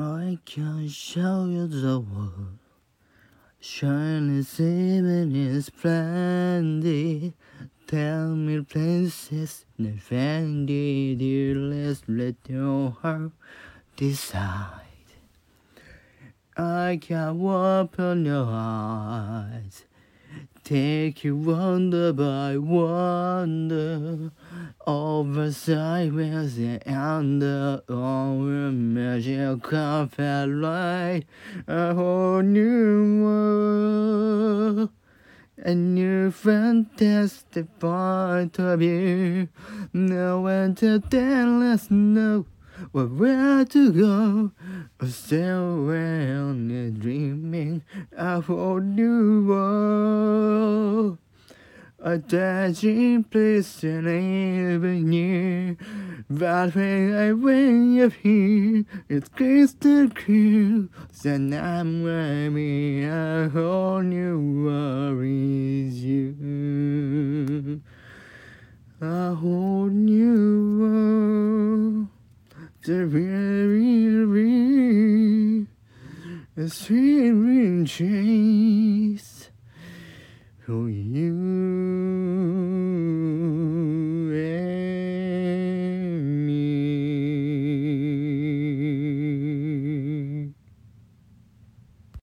I can show you the world. Shining seven is splendid. Tell me, princess, Nevendi, dear, let's let your heart decide. I can open your eyes. Take you wonder by wonder over sideways and our magic carpet light a whole new world. A new fantastic point of view. No one to tell us no where to go. Still we're only dreaming of a whole new world. A dashing place in avenue. But when I wake up here, it's crystal clear. Then I'm wearing a whole new world is you. A whole new world. The very, real, a sweet chase. Oh, you.